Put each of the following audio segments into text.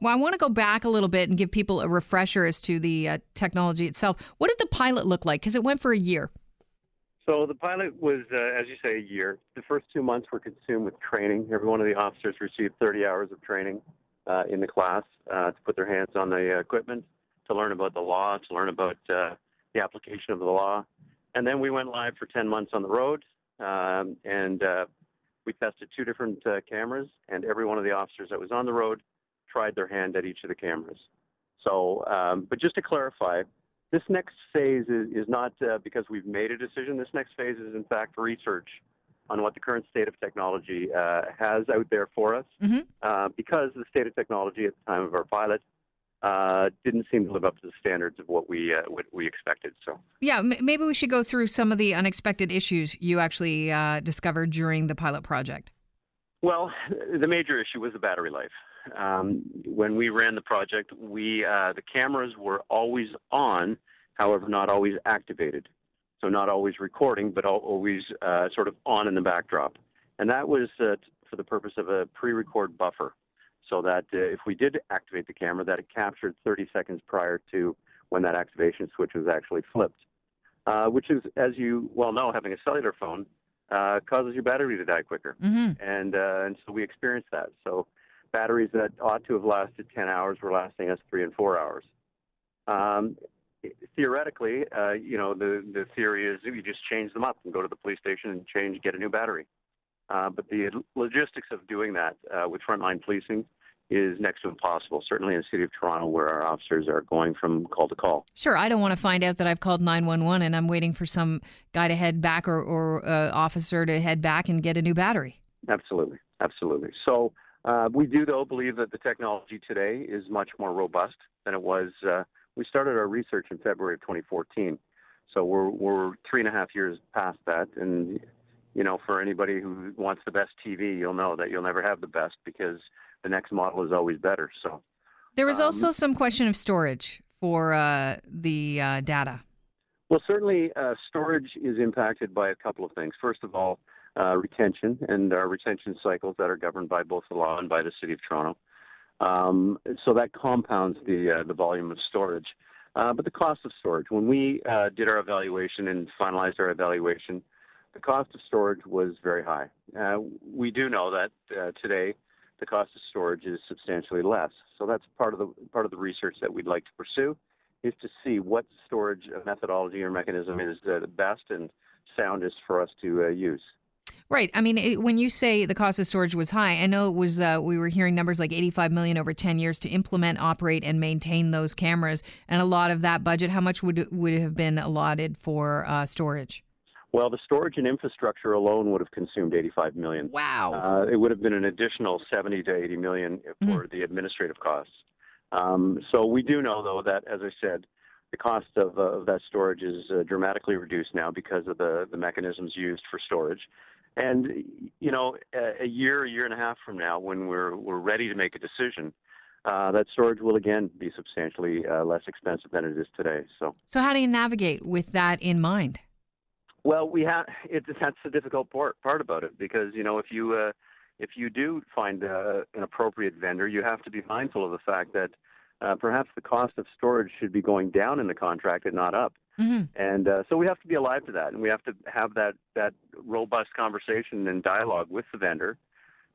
Well, I want to go back a little bit and give people a refresher as to the uh, technology itself. What did the pilot look like? Because it went for a year. So the pilot was, uh, as you say, a year. The first two months were consumed with training. Every one of the officers received 30 hours of training uh, in the class uh, to put their hands on the equipment, to learn about the law, to learn about uh, the application of the law. And then we went live for 10 months on the road, um, and uh, we tested two different uh, cameras, and every one of the officers that was on the road tried their hand at each of the cameras. So, um, but just to clarify, this next phase is, is not uh, because we've made a decision. This next phase is, in fact, research on what the current state of technology uh, has out there for us. Mm-hmm. Uh, because the state of technology at the time of our pilot uh, didn't seem to live up to the standards of what we uh, what we expected. So yeah, m- maybe we should go through some of the unexpected issues you actually uh, discovered during the pilot project. Well, the major issue was the battery life. Um, when we ran the project, we uh, the cameras were always on, however, not always activated. So not always recording, but always uh, sort of on in the backdrop, and that was uh, for the purpose of a pre-record buffer so that uh, if we did activate the camera, that it captured 30 seconds prior to when that activation switch was actually flipped. Uh, which is, as you well know, having a cellular phone uh, causes your battery to die quicker, mm-hmm. and uh, and so we experienced that. So batteries that ought to have lasted 10 hours were lasting us three and four hours. Um, theoretically, uh, you know, the the theory is you just change them up and go to the police station and change, get a new battery. Uh, but the logistics of doing that uh, with frontline policing is next to impossible, certainly in the city of Toronto where our officers are going from call to call. Sure, I don't want to find out that I've called 911 and I'm waiting for some guy to head back or, or uh, officer to head back and get a new battery. Absolutely, absolutely. So uh, we do, though, believe that the technology today is much more robust than it was. Uh, we started our research in February of 2014. So we're, we're three and a half years past that. And, you know, for anybody who wants the best TV, you'll know that you'll never have the best because the next model is always better. So there was um, also some question of storage for uh, the uh, data. Well, certainly uh, storage is impacted by a couple of things. First of all, uh, retention and our retention cycles that are governed by both the law and by the City of Toronto. Um, so that compounds the uh, the volume of storage. Uh, but the cost of storage, when we did our evaluation and finalized our evaluation, the cost of storage was very high. we do know that today the cost of storage is substantially less. So that's part of the part of the research that we'd like to pursue is to see what storage methodology or mechanism is uh, the best and soundest for us to uh, use. Right. I mean, it, when you say the cost of storage was high, I know it was. Uh, we were hearing numbers like 85 million over 10 years to implement, operate, and maintain those cameras, and a lot of that budget. How much would would have been allotted for uh, storage? Well, the storage and infrastructure alone would have consumed 85 million. Wow. Uh, it would have been an additional 70 to 80 million for mm. the administrative costs. Um, so we do know, though, that as I said, the cost of, uh, of that storage is uh, dramatically reduced now because of the, the mechanisms used for storage. And you know, a, a year, a year and a half from now, when we're we're ready to make a decision, uh, that storage will again be substantially uh, less expensive than it is today. So, so how do you navigate with that in mind? Well, we have it. That's the difficult part part about it because you know if you uh, if you do find uh, an appropriate vendor, you have to be mindful of the fact that uh, perhaps the cost of storage should be going down in the contract and not up. Mm-hmm. And uh, so we have to be alive to that, and we have to have that that robust conversation and dialogue with the vendor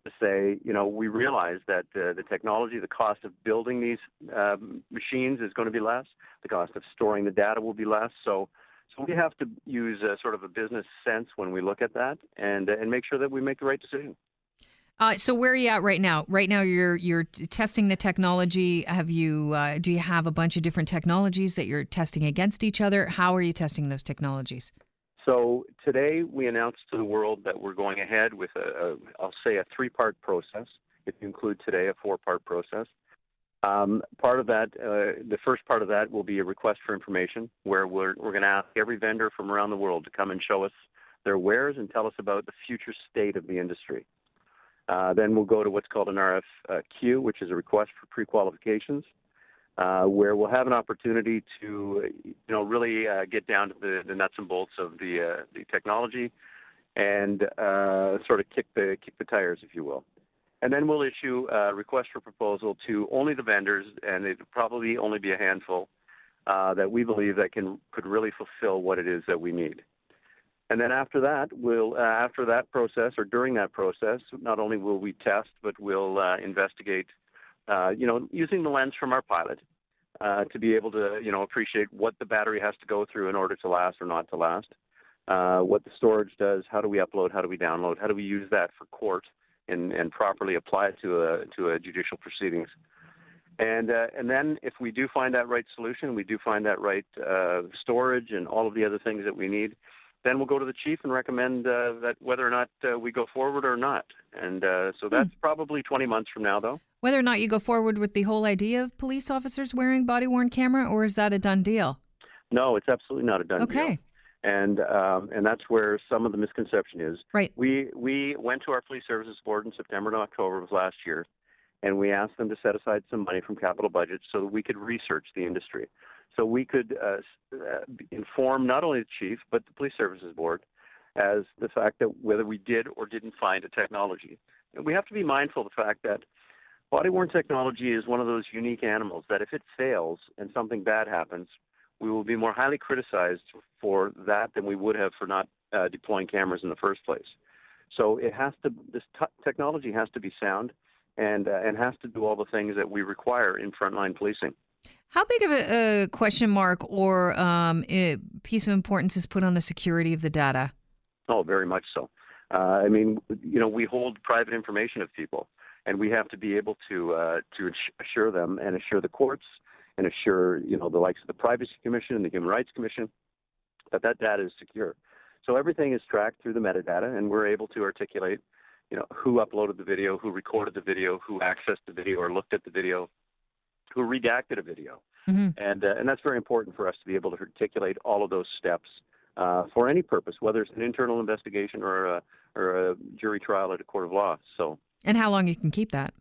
to say, you know, we realize that uh, the technology, the cost of building these um, machines is going to be less. The cost of storing the data will be less. So so we have to use a, sort of a business sense when we look at that, and and make sure that we make the right decision. Uh, so where are you at right now? Right now, you're you're testing the technology. Have you uh, do you have a bunch of different technologies that you're testing against each other? How are you testing those technologies? So today we announced to the world that we're going ahead with a, a I'll say a three part process. If you include today a four part process. Um, part of that, uh, the first part of that will be a request for information where we're, we're going to ask every vendor from around the world to come and show us their wares and tell us about the future state of the industry. Uh, then we'll go to what's called an RFQ, which is a request for pre-qualifications, uh, where we'll have an opportunity to, you know, really uh, get down to the, the, nuts and bolts of the uh, the technology, and uh, sort of kick the kick the tires, if you will. And then we'll issue a request for proposal to only the vendors, and it'll probably only be a handful that we believe that can could really fulfill what it is that we need. And then after that, we'll uh, after that process or during that process, not only will we test, but we'll uh, investigate. Uh, you know, using the lens from our pilot uh, to be able to you know appreciate what the battery has to go through in order to last or not to last. Uh, what the storage does, how do we upload, how do we download, how do we use that for court and, and properly apply it to a to a judicial proceedings. And uh, and then if we do find that right solution, we do find that right uh, storage and all of the other things that we need, then we'll go to the chief and recommend uh, that whether or not uh, we go forward or not. And uh, so that's hmm. probably 20 months from now, though. Whether or not you go forward with the whole idea of police officers wearing body worn camera, or is that a done deal? No, it's absolutely not a done okay. deal. Okay and um, and that's where some of the misconception is. Right. We we went to our police services board in September and October of last year, and we asked them to set aside some money from capital budgets so that we could research the industry, so we could uh, uh, inform not only the chief but the police services board as the fact that whether we did or didn't find a technology. And we have to be mindful of the fact that body worn technology is one of those unique animals that if it fails and something bad happens, we will be more highly criticized for that than we would have for not uh, deploying cameras in the first place. So it has to this t- technology has to be sound and uh, and has to do all the things that we require in frontline policing. How big of a, a question mark or um, piece of importance is put on the security of the data? Oh, very much so. Uh, I mean, you know, we hold private information of people, and we have to be able to uh, to assure them and assure the courts and assure you know the likes of the Privacy Commission and the Human Rights Commission that that data is secure. So everything is tracked through the metadata, and we're able to articulate, you know, who uploaded the video, who recorded the video, who accessed the video or looked at the video, who redacted a video, mm-hmm. and uh, and that's very important for us to be able to articulate all of those steps uh, for any purpose, whether it's an internal investigation or a, or a jury trial at a court of law. So. And how long you can keep that?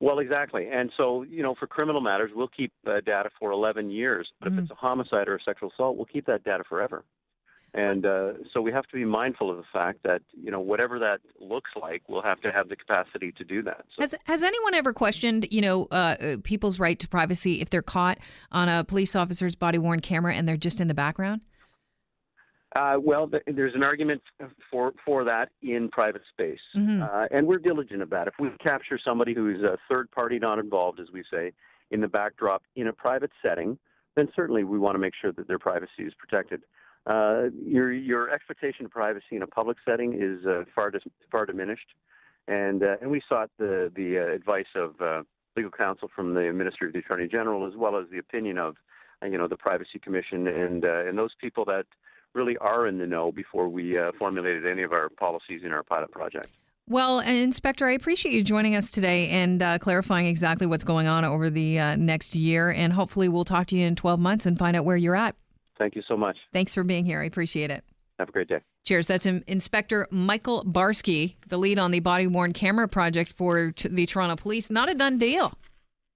Well, exactly. And so, you know, for criminal matters, we'll keep uh, data for 11 years. But mm-hmm. if it's a homicide or a sexual assault, we'll keep that data forever. And uh, so we have to be mindful of the fact that, you know, whatever that looks like, we'll have to have the capacity to do that. So. Has, has anyone ever questioned, you know, uh, uh people's right to privacy if they're caught on a police officer's body worn camera and they're just in the background? Uh, well, there's an argument for for that in private space, mm-hmm. uh, and we're diligent about it. If we capture somebody who's a third party, not involved, as we say, in the backdrop in a private setting, then certainly we want to make sure that their privacy is protected. Uh, your your expectation of privacy in a public setting is uh, far dis- far diminished, and uh, and we sought the the uh, advice of legal counsel from the Ministry of the Attorney General, as well as the opinion of you know the Privacy Commission and and those people that really are in the know before we uh, formulated any of our policies in our pilot project. Well, Inspector, I appreciate you joining us today and uh, clarifying exactly what's going on over the uh, next year. And hopefully, we'll talk to you in 12 months and find out where you're at. Thank you so much. Thanks for being here. I appreciate it. Have a great day. Cheers. That's Inspector Michael Barsky, the lead on the body worn camera project for the Toronto Police. Not a done deal.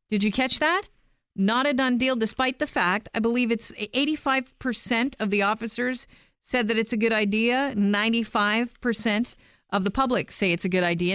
Did you catch that? Not a done deal, despite the fact I believe it's 85% of the officers said that it's a good idea. 95% of the public say it's a good idea.